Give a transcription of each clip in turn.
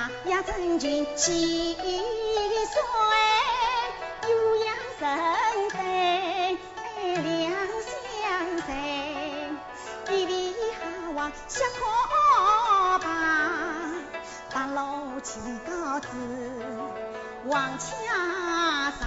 夜夜真情细水，酉阳神灯两相随，一里哈望小可把，八路金高子王墙上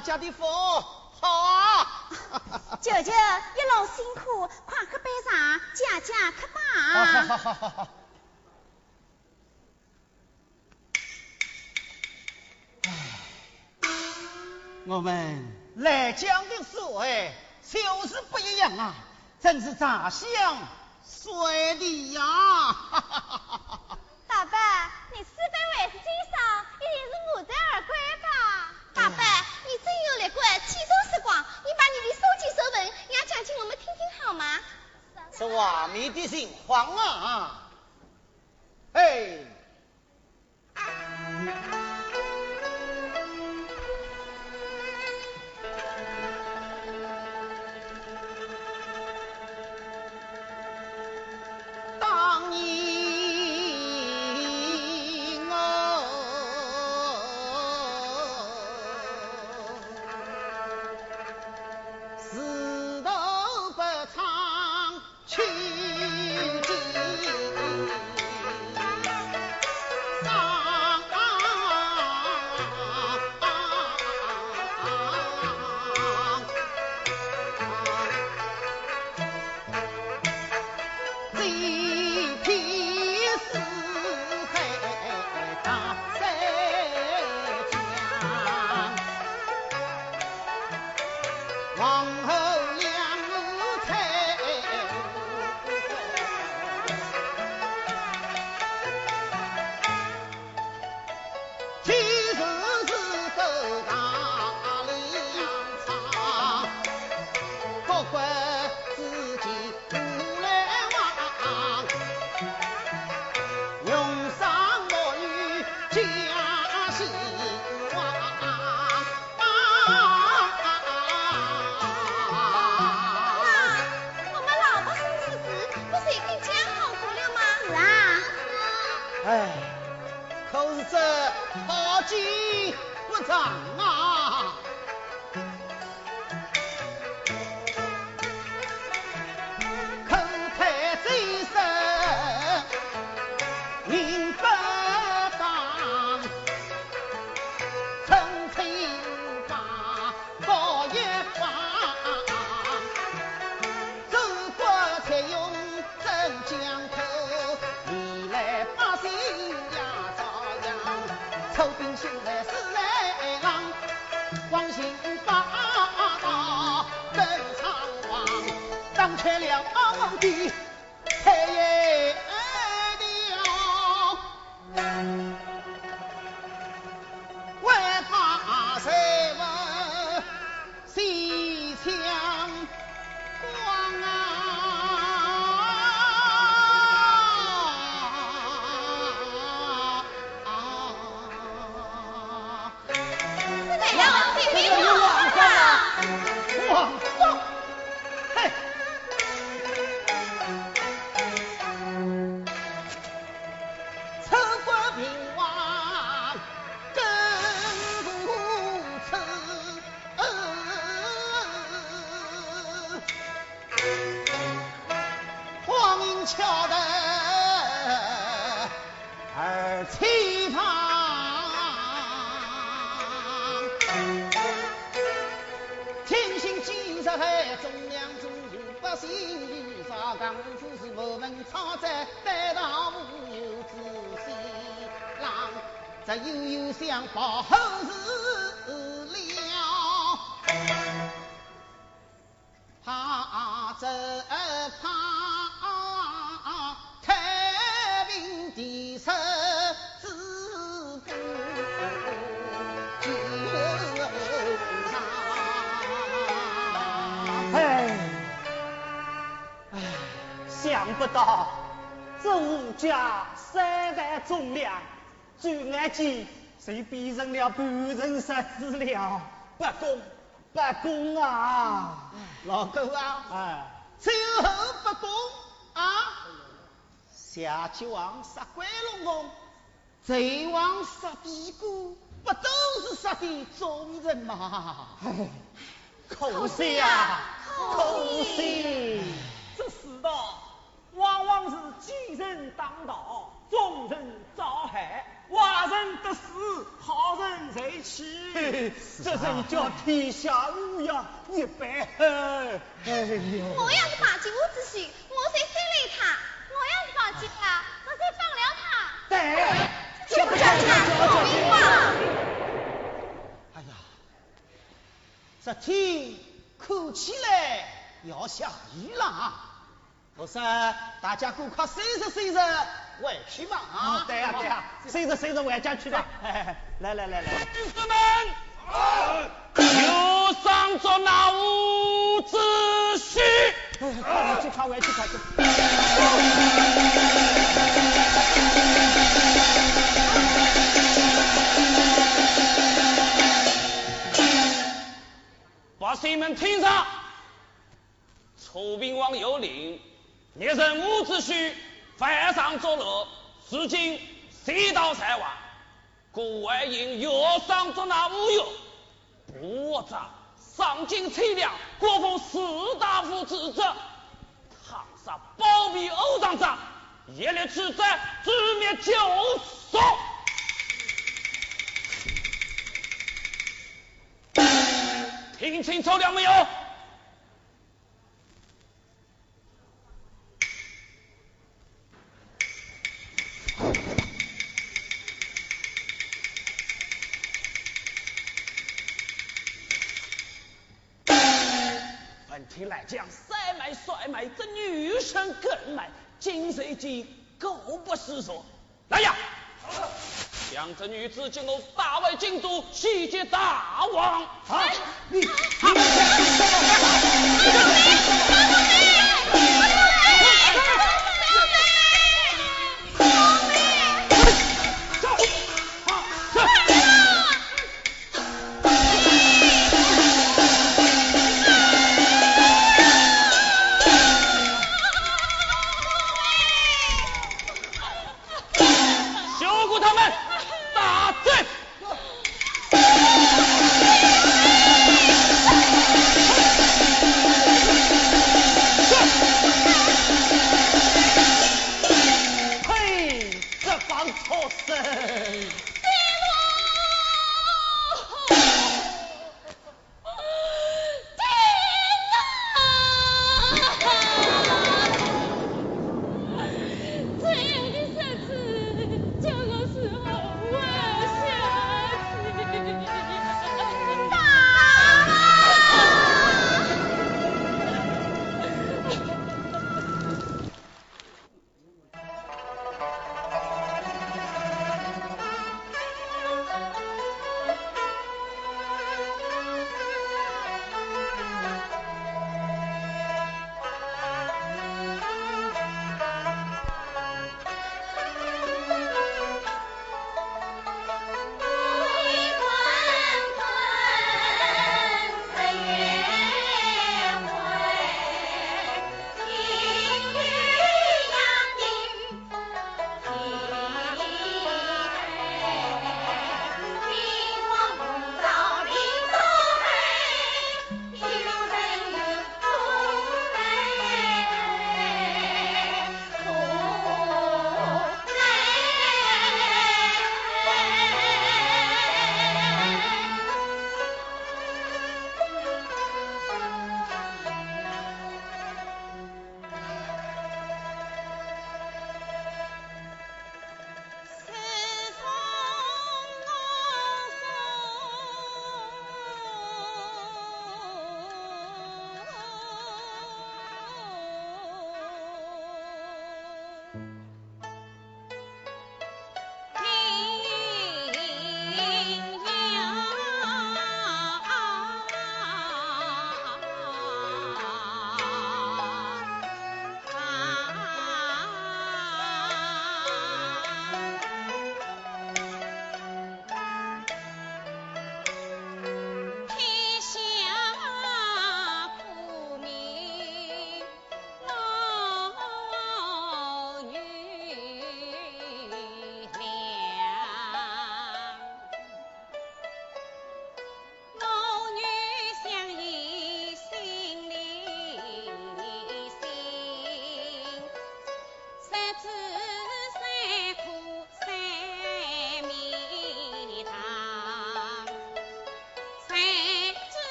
家的福好啊！舅舅一路辛苦，快喝杯茶，家家可把。好好好好我们来江的水就是不一样啊，真是茶香水的呀！大伯，你四百位是经商，一定是五德而归吧？大伯。你真有力管，气周时光，你把你的手记手文也讲给我们听听好吗？你的心慌啊！唱在单堂无有仔细，郎则悠悠想报后事？到这吴家三代忠良，转眼间却变成了半人杀子了。不公，不公啊！老狗啊，哎，最后不公啊！下去王杀关龙王，贼王杀比哥，不都是杀的忠人吗？可惜啊，可惜，奸人当道，忠人遭害，坏人得势，好人才起。这人叫天下乌鸦一般黑。我要是把金我之心，我才收留他；我要是放弃他，我才放了他。对，就不叫他说明话。哎呀，这天看起来要下雨了。不是，大家赶快收拾收拾回去嘛啊！对呀对呀，收拾收拾回家去的。来来来来，女士们，有上做那五子婿。快回去快回去快去。百姓们听着，楚平王有令。猎人伍子胥犯上作乐，如今西到塞外，故外应约上捉拿五岳。不我长上京催粮，国奉士大夫之责，堂上包庇欧长者，一律取斩，诛灭九族。听清楚了没有？听来讲，塞买甩买，这女生更买，金水机够不思索。来呀，将这女子进入大外京都，西接大王。好，你，你。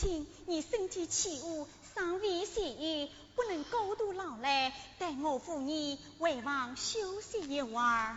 亲，你身体起舞，尚未痊愈，不能过度劳累，待我扶你回房休息一会儿。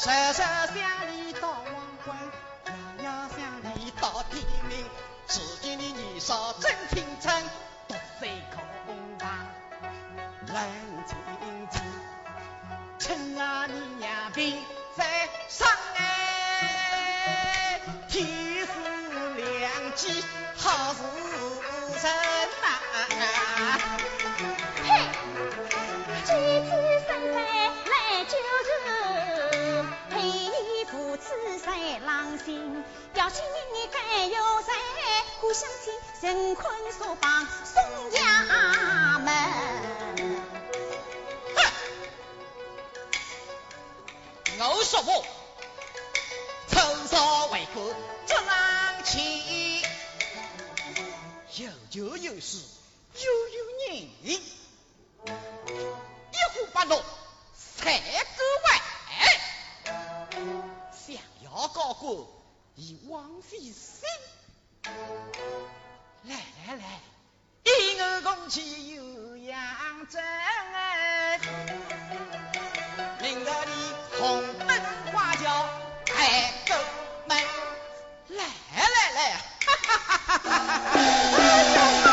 se 今年你该有才，可想起人困所房宋家门。哼我说我臭少为国做郎气，有酒有诗又有人，一呼百诺才个万，想要高官。以王妃身。来来来，一儿共起有杨真儿，领着你红门花轿抬狗门。来来来，哈哈哈哈哈哈！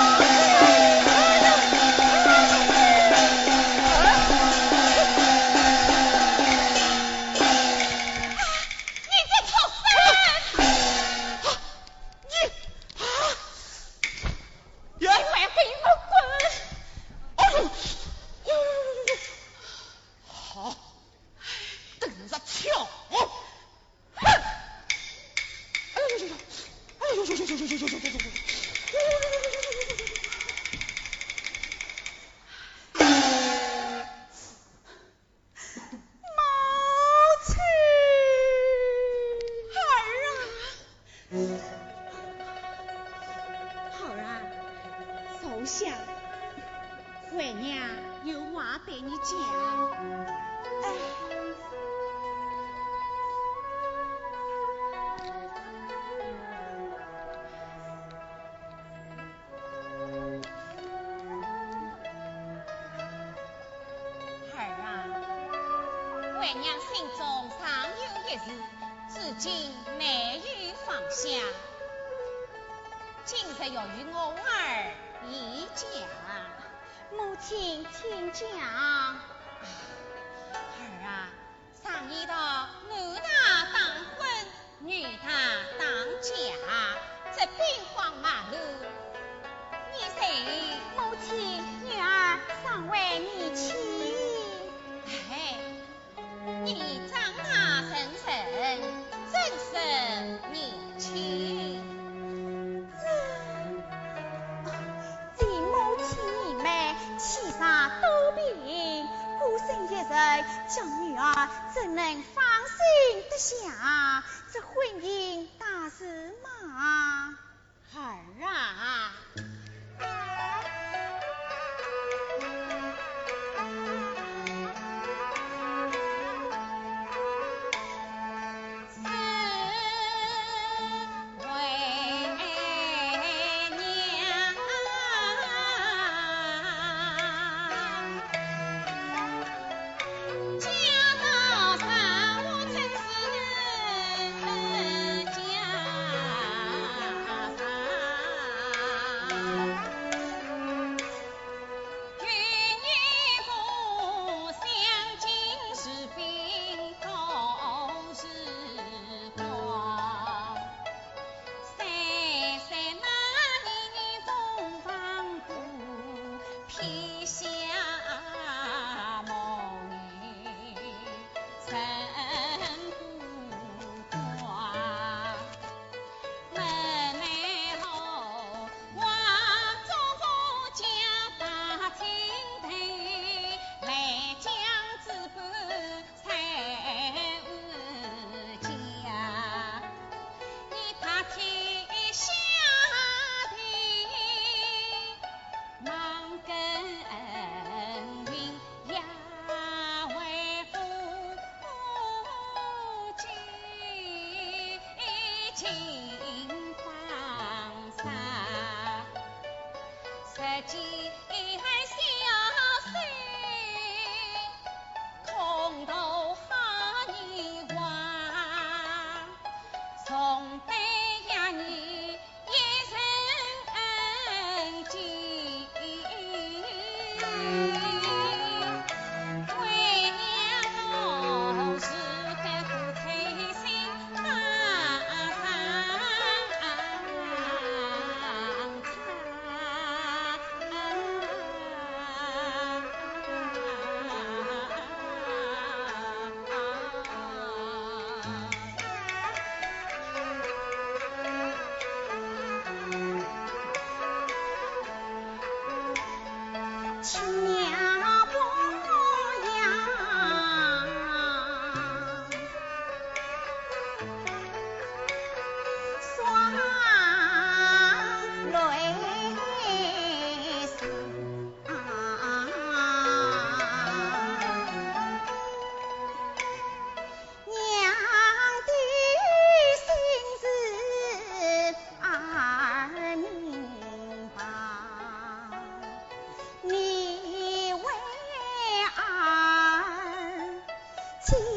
Tchau.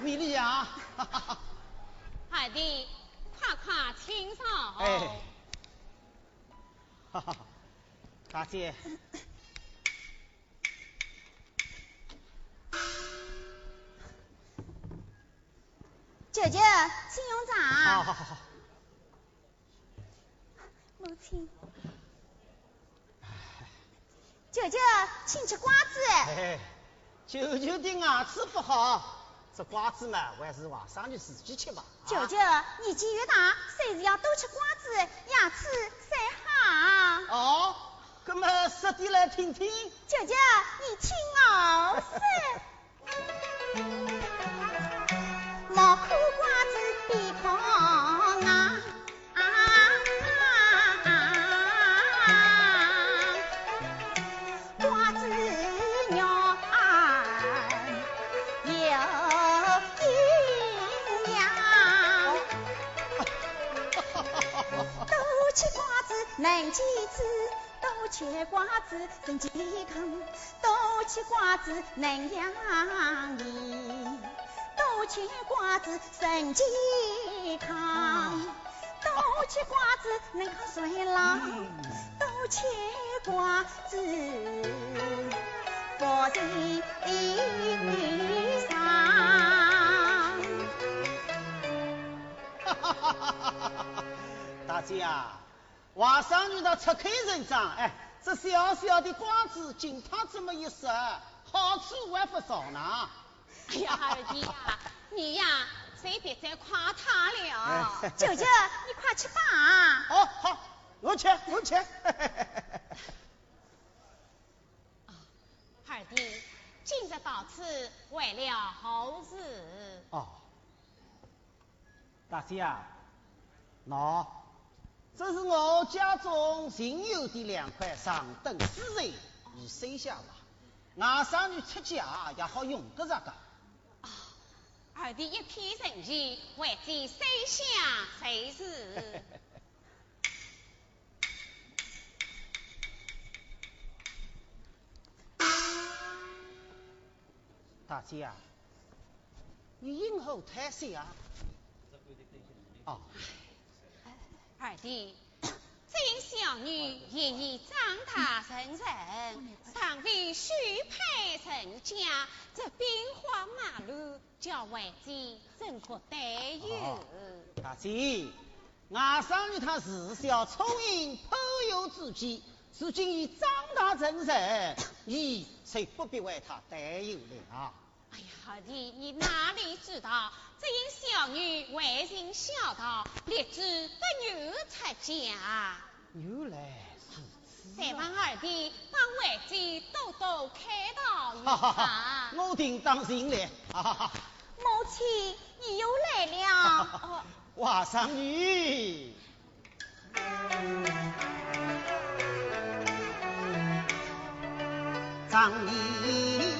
米粒呀，二弟，快快请上。哎，哈哈，大姐。姐姐，请用茶。好好好好。母亲。姐姐，请吃瓜子。哎，舅舅的牙齿不好，这瓜子嘛，我还是晚上就自己吃吧。舅舅，年纪越大，随时要多吃瓜子，牙齿才好。哦，那么说点来听听。舅舅，你听我说。能几次多吃瓜子身健康，多吃瓜子能养颜，多吃瓜子身健康，多吃瓜子能抗衰老，多吃瓜子福气上。哈哈哈！大姐啊！皇上你倒出口成章，哎，这小小的瓜子，经他这么一说，好处还不少呢。哎呀，二弟呀，你呀，随便再夸他了。舅舅，你快吃吧。哦好，我吃，我吃。二弟，今日到此为了好事。哦，大姐啊，喏。这是我家中仅有的两块上等私财，你收下吧。外甥女出嫁也好用得着的。啊，二弟一片诚意，为己收下随是。大姐啊，你应后太岁啊？哦，二弟，这小女也已长大成人，尚未许配成家，这兵荒马乱，叫外姐怎可担忧？大姐，外甥女她自小聪颖，颇有志气，如今已长大成人，你谁不必为她担忧了？哎呀，你你哪里知道？只因小女为人孝道，立志不女出家。原来是此。再望二弟帮外姐多多开导一下。我定当心了。母亲，你又来了。外甥女。张一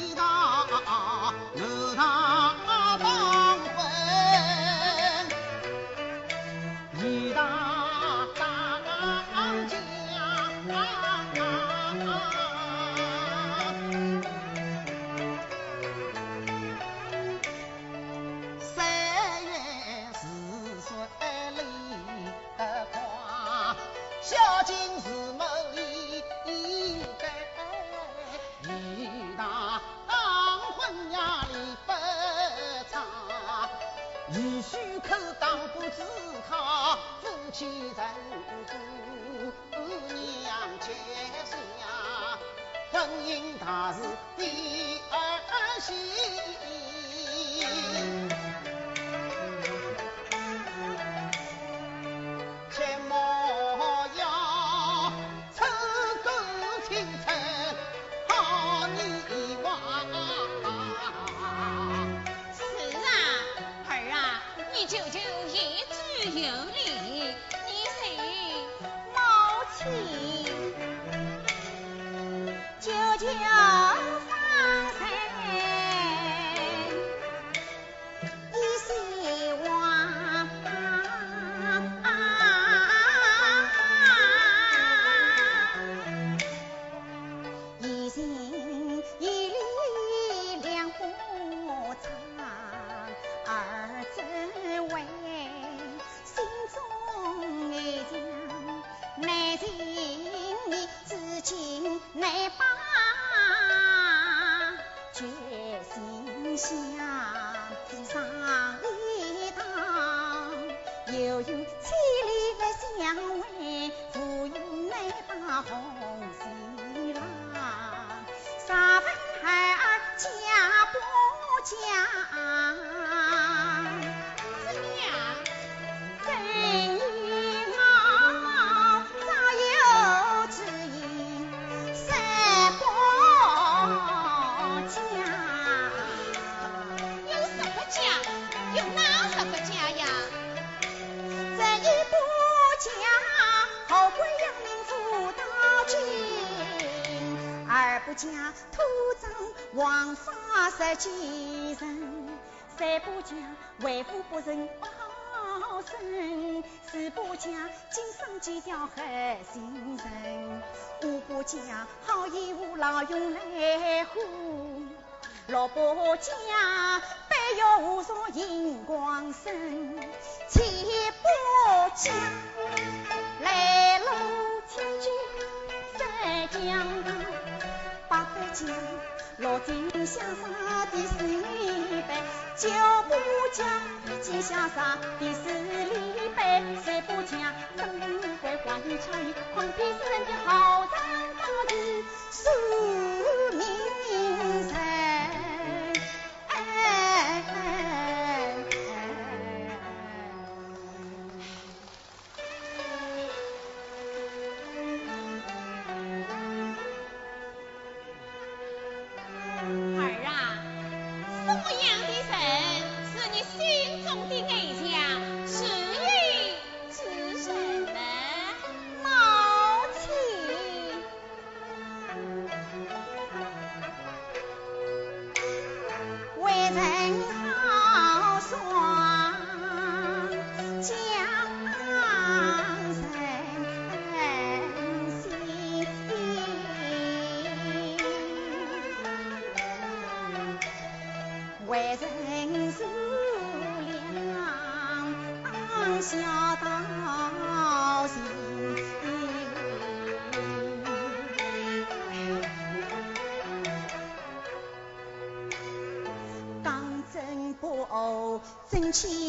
其人姑娘结下，婚姻大事第二喜。土葬黄沙十几人？三不讲为父不仁报身，四不讲经商计调害心人，五不讲好逸恶劳用来唬，六不讲白玉无常银光生，七不讲来路天君在江，八不讲。落井下石的是李白，九不讲井下石的是李白，十不讲东北花语巧语诳骗人的好人到底数名情。